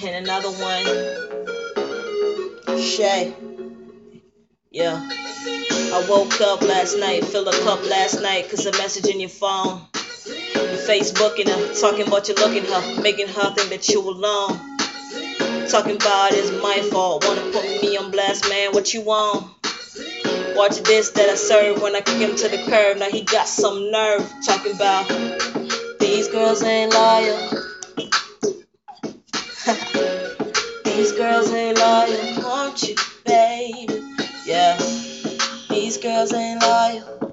And another one. Shay. Yeah. I woke up last night, filled a cup last night, cause a message in your phone. Your Facebooking her, talking about you looking her, making her think that you alone. Talking about it's my fault, wanna put me on blast, man, what you want? Watch this that I serve when I kick him to the curb. Now he got some nerve talking about these girls ain't loyal. girls ain't loyal, want you, baby. Yeah, these girls ain't loyal.